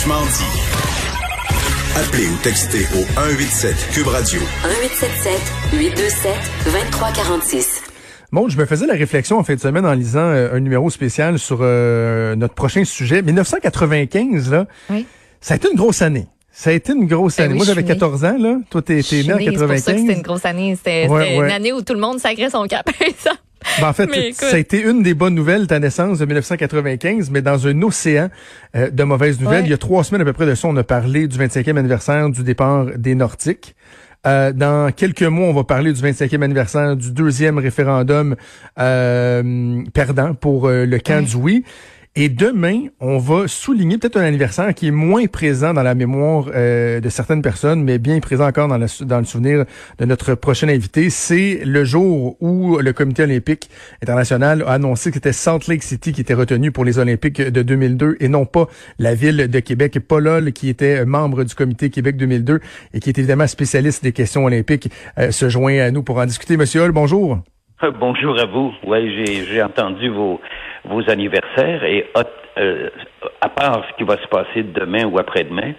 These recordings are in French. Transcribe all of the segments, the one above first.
Franchement dit. Appelez ou textez au 187 Cube Radio. 1877 827 2346. Bon, je me faisais la réflexion en fin de semaine en lisant euh, un numéro spécial sur euh, notre prochain sujet. 1995, là, Oui. ça a été une grosse année. Ça a été une grosse Ben année. oui, Moi, j'avais suis née. 14 ans, là. Toi, t'es né en née, C'est pour ça que 95. c'était une grosse année. C'était Ouais, ouais. une année où tout le monde sacrait son cap. Ben, en fait, écoute. ça a été une des bonnes nouvelles, ta naissance de 1995, mais dans un océan euh, de mauvaises nouvelles. Ouais. Il y a trois semaines à peu près de ça, on a parlé du 25e anniversaire du départ des Nordiques. Euh, dans quelques mois, on va parler du 25e anniversaire du deuxième référendum euh, perdant pour euh, le camp Ouais. du oui. Et demain, on va souligner peut-être un anniversaire qui est moins présent dans la mémoire euh, de certaines personnes, mais bien présent encore dans, le- souvenir de notre prochain invité. C'est le jour où le Comité olympique international a annoncé que c'était Salt Lake City qui était retenu pour les Olympiques de 2002 et non pas la ville de Québec. Paul qui était membre du Comité Québec 2002 et qui est évidemment spécialiste des questions olympiques, euh, se joint à nous pour en discuter. Monsieur Hull, bonjour. Euh, Bonjour à vous. Oui, j'ai entendu vos, vos anniversaires et euh, à part ce qui va se passer demain ou après-demain,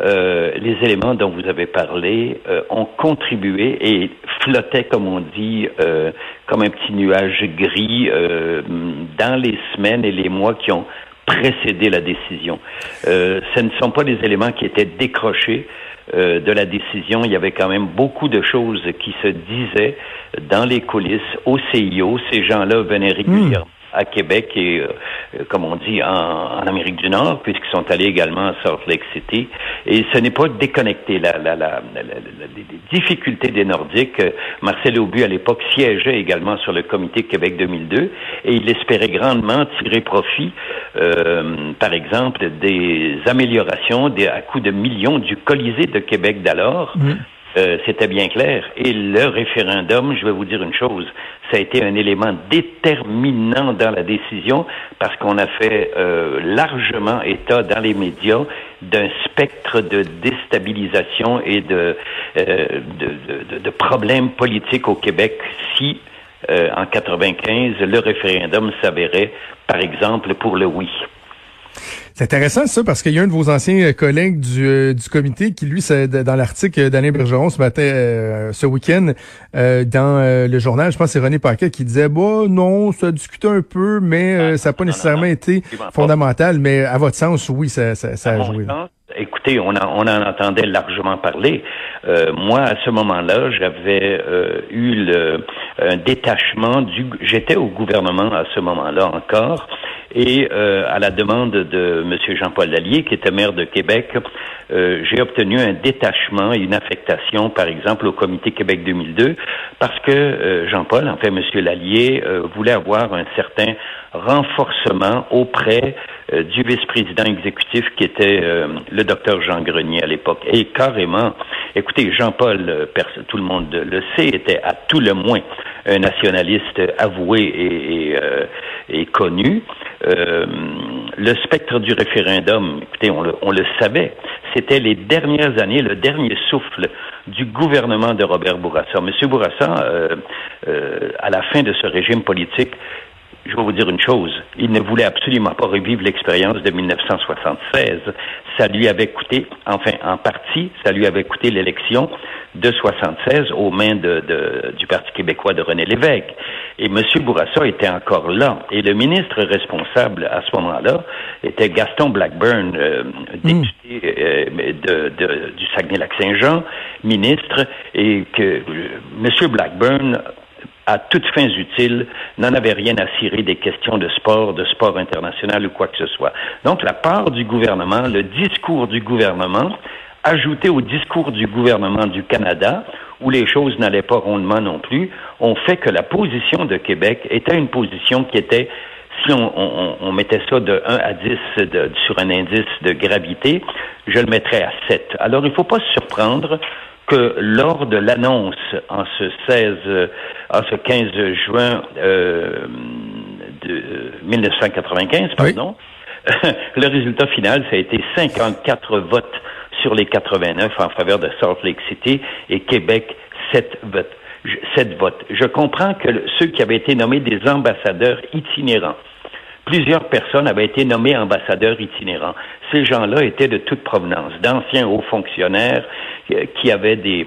euh, les éléments dont vous avez parlé euh, ont contribué et flottaient, comme on dit, euh, comme un petit nuage gris euh, dans les semaines et les mois qui ont précédé la décision. Euh, ce ne sont pas des éléments qui étaient décrochés euh, de la décision. Il y avait quand même beaucoup de choses qui se disaient dans les coulisses au CIO. Ces gens-là venaient régulièrement à Québec et, euh, euh, comme on dit, en, en Amérique du Nord, puisqu'ils sont allés également à Salt Lake City. Et ce n'est pas déconnecté. La, la, la, les difficultés des Nordiques, euh, Marcel Aubu, à l'époque, siégeait également sur le comité Québec 2002 et il espérait grandement tirer profit, euh, par exemple, des améliorations des, à coût de millions du Colisée de Québec d'alors. Euh, C'était bien clair. Et le référendum, je vais vous dire une chose, ça a été un élément déterminant dans la décision parce qu'on a fait euh, largement état dans les médias d'un spectre de déstabilisation et de, euh, problèmes politiques au Québec si, en 95, le référendum s'avérait, par exemple, pour le oui. C'est intéressant ça parce qu'il y a un de vos anciens euh, collègues du, euh, du comité qui lui c'est dans l'article d'Alain Bergeron ce matin euh, ce week-end euh, dans euh, le journal je pense que c'est René Paquet qui disait bah non ça a discuté un peu mais euh, ça n'a pas non, nécessairement non, été fondamental mais à votre sens oui ça, ça, ça a joué. là. Écoutez, on en, on en entendait largement parler. Euh, moi, à ce moment-là, j'avais euh, eu le, un détachement du. J'étais au gouvernement à ce moment-là encore, et euh, à la demande de M. Jean-Paul Lallier, qui était maire de Québec, euh, j'ai obtenu un détachement et une affectation, par exemple, au Comité Québec 2002, parce que euh, Jean-Paul, en fait, M. Lallier, voulait avoir un certain renforcement auprès du vice-président exécutif qui était le docteur Jean Grenier à l'époque. Et carrément, écoutez, Jean-Paul, tout le monde le sait, était à tout le moins un nationaliste avoué et, euh, et connu. Euh, le spectre du référendum, écoutez, on le, on le savait, c'était les dernières années, le dernier souffle du gouvernement de Robert Bourassa. Monsieur Bourassa, euh, euh, à la fin de ce régime politique, je vais vous dire une chose, il ne voulait absolument pas revivre l'expérience de 1976. Ça lui avait coûté, enfin en partie, ça lui avait coûté l'élection de 76 aux mains de, de- du Parti québécois de René Lévesque. Et M. Bourassa était encore là. Et le ministre responsable à ce moment-là était Gaston Blackburn, euh, député euh, de, de- du Saguenay-Lac-Saint-Jean, ministre, et que euh, M. Blackburn à toutes fins utiles, n'en avait rien à cirer des questions de sport, de sport international ou quoi que ce soit. Donc, la part du gouvernement, le discours du gouvernement, ajouté au discours du gouvernement du Canada, où les choses n'allaient pas rondement non plus, ont fait que la position de Québec était une position qui était si on, on- on mettait ça de 1 à 10 de- sur un indice de gravité, je le mettrais à 7. Alors, il ne faut pas se surprendre que lors de l'annonce en ce 16, euh, en ce 15 juin euh, de 1995, pardon, le résultat final, ça a été 54 votes sur les 89 en faveur de Salt Lake City et Québec, 7 votes. Je- sept votes. Je comprends que ceux qui avaient été nommés des ambassadeurs itinérants plusieurs personnes avaient été nommées ambassadeurs itinérants. Ces gens-là étaient de toute provenance, d'anciens hauts fonctionnaires euh, qui avaient des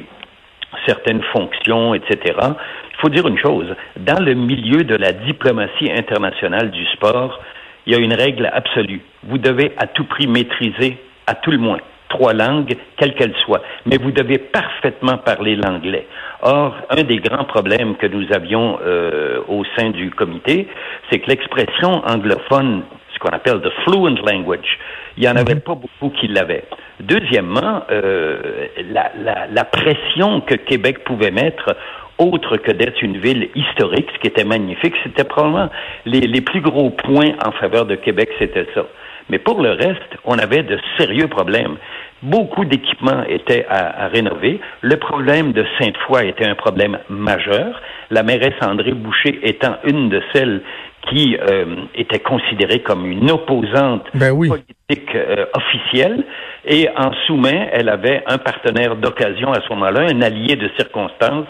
certaines fonctions, etc. Il faut dire une chose, dans le milieu de la diplomatie internationale du sport, il y a une règle absolue. Vous devez à tout prix maîtriser, à tout le moins, trois langues, quelles qu'elles soient, mais vous devez parfaitement parler l'anglais. Or, un des grands problèmes que nous avions euh, au sein du comité, c'est que l'expression anglophone, ce qu'on appelle the fluent language, il n'y en avait pas beaucoup qui l'avaient. Deuxièmement, euh, la, la, la pression que Québec pouvait mettre autre que d'être une ville historique, ce qui était magnifique, c'était probablement les, les, plus gros points en faveur de Québec, c'était ça. Mais pour le reste, on avait de sérieux problèmes. Beaucoup d'équipements étaient à, à, rénover. Le problème de Sainte-Foy était un problème majeur. La mairesse André Boucher étant une de celles qui euh, était considérée comme une opposante ben oui. politique euh, officielle. Et en sous-main, elle avait un partenaire d'occasion à ce moment-là, un allié de circonstance,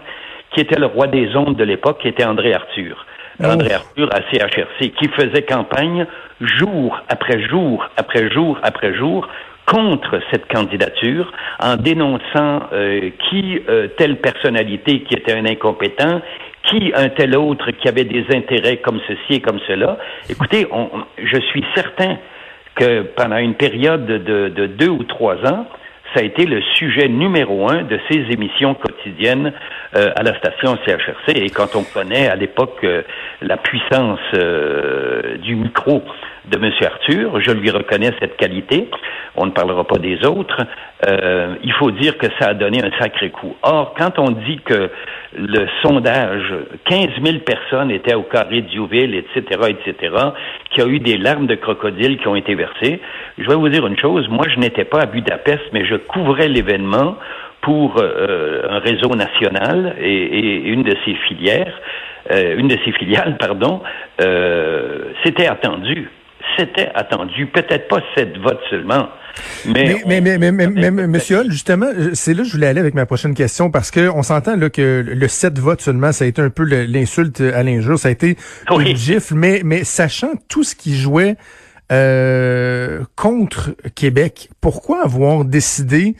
qui était le roi des ondes de l'époque, qui était André Arthur. Oh. André Arthur à CHRC, qui faisait campagne jour après jour, après jour, après jour, contre cette candidature en dénonçant euh, qui euh, telle personnalité qui était un incompétent, qui un tel autre qui avait des intérêts comme ceci et comme cela. Écoutez, on, je suis certain que pendant une période de, de deux ou trois ans, ça a été le sujet numéro un de ces émissions quotidiennes euh, à la station CHRC. Et quand on connaît à l'époque euh, la puissance euh, du micro de M. Arthur, je lui reconnais cette qualité. On ne parlera pas des autres. Euh, il faut dire que ça a donné un sacré coup. Or, quand on dit que le sondage, 15 000 personnes étaient au carré d'Youville, etc., etc., qu'il y a eu des larmes de crocodile qui ont été versées, je vais vous dire une chose. Moi, je n'étais pas à Budapest, mais je couvrais l'événement pour euh, un réseau national et, et, une de ses filières, euh, une de ses filiales, pardon, euh, c'était attendu. C'était attendu. Peut-être pas sept votes seulement. Mais, mais, mais, mais, mais, mais, mais, monsieur Hull, justement, c'est là que je voulais aller avec ma prochaine question parce que on s'entend là que le 7 votes seulement, ça a été un peu l'insulte à l'injure, ça a été Oui. une gifle, mais, mais sachant tout ce qui jouait euh, contre Québec, pourquoi avoir décidé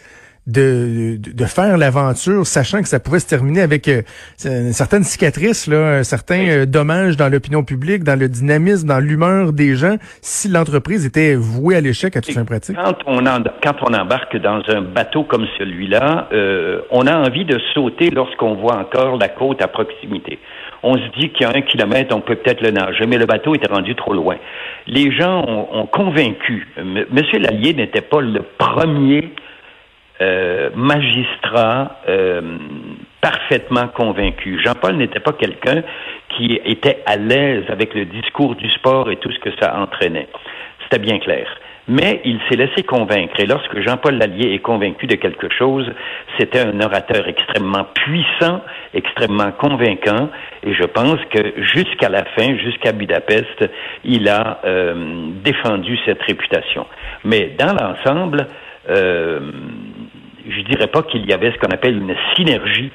de, de, de faire l'aventure, sachant que ça pouvait se terminer avec euh, une certaine cicatrice, là, un certain euh, dommage dans l'opinion publique, dans le dynamisme, dans l'humeur des gens, si l'entreprise était vouée à l'échec à toute fin pratique. Quand on, en, quand on embarque dans un bateau comme celui-là, euh, on a envie de sauter lorsqu'on voit encore la côte à proximité. On se dit qu'il y a un kilomètre, on peut peut-être le nager, mais le bateau était rendu trop loin. Les gens ont, ont convaincu. M Monsieur Lallier n'était pas le premier euh, magistrat euh, parfaitement convaincu. Jean-Paul n'était pas quelqu'un qui était à l'aise avec le discours du sport et tout ce que ça entraînait. C'était bien clair. Mais il s'est laissé convaincre. Et lorsque Jean-Paul Lallier est convaincu de quelque chose, c'était un orateur extrêmement puissant, extrêmement convaincant. Et je pense que jusqu'à la fin, jusqu'à Budapest, il a euh, défendu cette réputation. Mais dans l'ensemble, euh, je dirais pas qu'il y avait ce qu'on appelle une synergie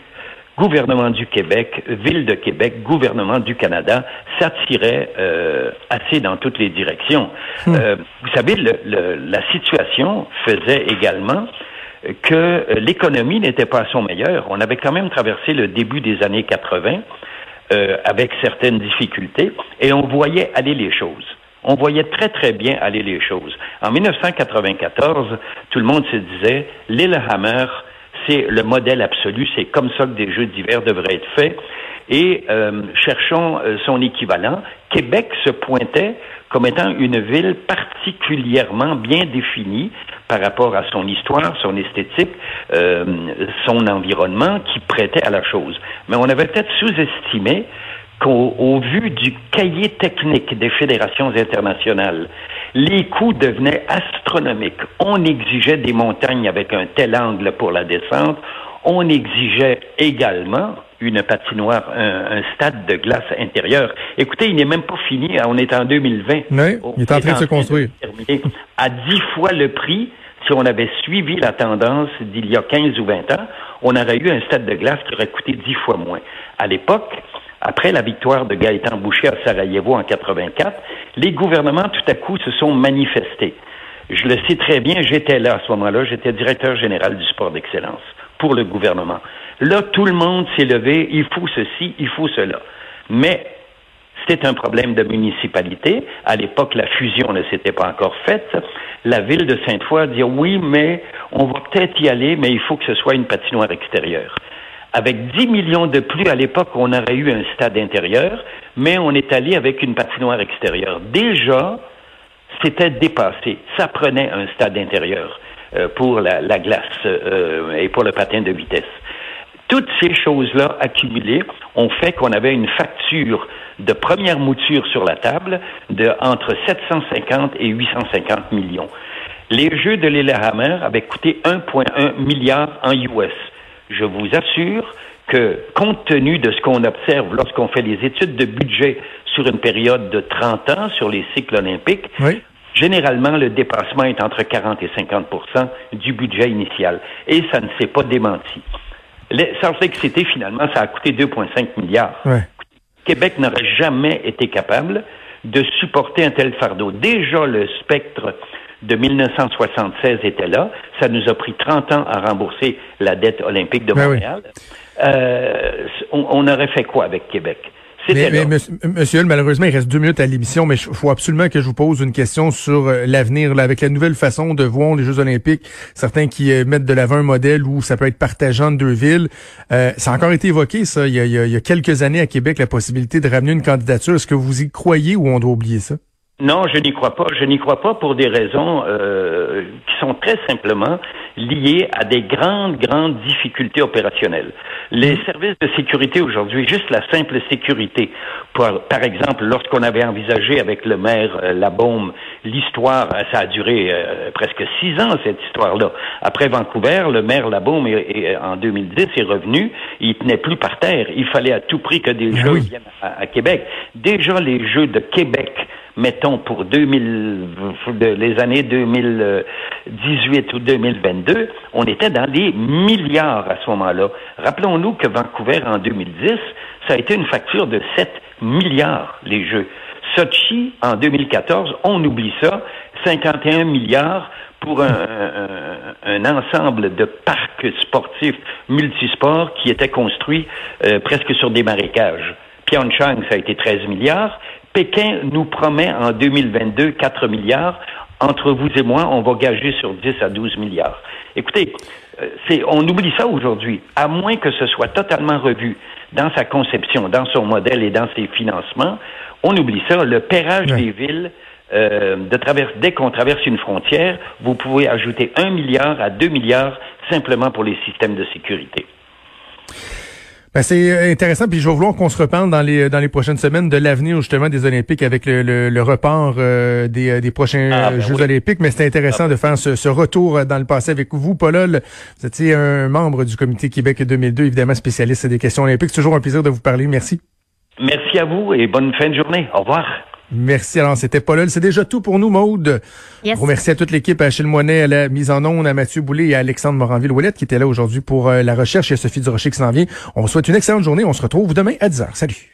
gouvernement du Québec, ville de Québec, gouvernement du Canada, ça tirait euh, assez dans toutes les directions. Hmm. Euh, vous savez, le, le, la situation faisait également que l'économie n'était pas à son meilleur. On avait quand même traversé le début des années 80 euh, avec certaines difficultés et on voyait aller les choses on voyait très, très bien aller les choses. En 1994, tout le monde se disait, Lillehammer, c'est le modèle absolu, c'est comme ça que des jeux d'hiver devraient être faits. Et euh, euh, son équivalent. Québec se pointait comme étant une ville particulièrement bien définie par rapport à son histoire, son esthétique, euh, son environnement qui prêtait à la chose. Mais on avait peut-être sous-estimé qu'au au vu du cahier technique des fédérations internationales, les coûts devenaient astronomiques. On exigeait des montagnes avec un tel angle pour la descente. On exigeait également une patinoire, un, un stade de glace intérieur. Écoutez, il n'est même pas fini. On est en 2020. Oui, il est en train de se construire. À dix fois le prix, si on avait suivi la tendance d'il y a 15 ou 20 ans, on aurait eu un stade de glace qui aurait coûté dix fois moins. À l'époque, après la victoire de Gaëtan Boucher à Sarajevo en 84, les gouvernements, tout à coup, se sont manifestés. Je le sais très bien, j'étais là à ce moment-là, j'étais directeur général du sport d'excellence pour le gouvernement. Là, tout le monde s'est levé, il faut ceci, il faut cela. Mais c'était un problème de municipalité. À l'époque, la fusion ne s'était pas encore faite. La ville de Sainte-Foy a dit oui, mais on va peut-être y aller, mais il faut que ce soit une patinoire extérieure. Avec 10 millions de plus à l'époque, on aurait eu un stade intérieur, mais on est allé avec une patinoire extérieure. Déjà, c'était dépassé. Ça prenait un stade intérieur euh, pour la, glace euh, et pour le patin de vitesse. Toutes ces choses-là accumulées ont fait qu'on avait une facture de première mouture sur la table de entre 750 et 850 millions. Les jeux de Lillehammer avaient coûté 1,1 milliard en US. Je vous assure que, compte tenu de ce qu'on observe lorsqu'on fait les études de budget sur une période de 30 ans sur les cycles olympiques, généralement, le dépassement est entre 40 et 50% du budget initial. Et ça ne s'est pas démenti. Salt Lake City, finalement, ça a coûté 2,5 milliards. Québec n'aurait jamais été capable de supporter un tel fardeau. Déjà, le spectre de 1976 était là. Ça nous a pris 30 ans à rembourser la dette olympique de ben Montréal. Euh, on, aurait fait quoi avec Québec? Mais, monsieur, malheureusement, il reste deux minutes à l'émission, mais il faut absolument que je vous pose une question sur euh, l'avenir, avec la nouvelle façon de voir les Jeux olympiques. Certains qui euh, mettent de l'avant un modèle où ça peut être partageant de deux villes. Euh, ça a encore été évoqué, ça, il y, a, il y a quelques années à Québec, la possibilité de ramener une candidature. Est-ce que vous y croyez ou on doit oublier ça? Non, je n'y crois pas. Je n'y crois pas pour des raisons euh, qui sont très simplement liées à des grandes, grandes difficultés opérationnelles. Les services de sécurité aujourd'hui, juste la simple sécurité, par exemple, lorsqu'on avait envisagé avec le maire euh, Labaume l'histoire, euh, ça a duré euh, presque six ans cette histoire-là. Après Vancouver, le maire Labaume en 2010 est revenu, il tenait plus par terre. Il fallait à tout prix que des ben jeux viennent à Québec. Déjà les jeux de Québec mettons pour 2000, les années 2018 ou 2022, on était dans les milliards à ce moment-là. Rappelons-nous que Vancouver en 2010, ça a été une facture de 7 milliards les Jeux. Sochi en 2014, on oublie ça, 51 milliards pour un, ensemble de parcs sportifs multisports qui étaient construits euh, presque sur des marécages. Pyeongchang, ça a été 13 milliards. Pékin nous promet en 2022 4 milliards. Entre vous et moi, on va gager sur 10 à 12 milliards. Écoutez, euh, on oublie ça aujourd'hui, à moins que ce soit totalement revu dans sa conception, dans son modèle et dans ses financements. On oublie ça. Le pérage des villes, euh, de dès qu'on traverse une frontière, vous pouvez ajouter 1 milliard à 2 milliards simplement pour les systèmes de sécurité. Ben, c'est euh, intéressant, puis je vais vouloir qu'on se reparle dans les dans les prochaines semaines de l'avenir justement des Olympiques avec le, le, report euh, des, euh, des prochains ah, ben Jeux Olympiques. Mais c'est intéressant ah. de faire ce, ce, retour dans le passé avec vous, Paul. Vous étiez un membre du Comité Québec 2002, évidemment spécialiste des questions olympiques. C'est toujours un plaisir de vous parler. Merci. Merci à vous et bonne fin de journée. Au revoir. Merci. Alors, c'était Paul. C'est déjà tout pour nous, Maude. Yes. Remercie à toute l'équipe, à Achille Moinet, à la mise en onde, à Mathieu Boulay et à Alexandre Moranville-Ouellette qui étaient là aujourd'hui pour euh, la recherche et à Sophie Durocher qui s'en vient. On vous souhaite une excellente journée. On se retrouve demain à 10h. Salut.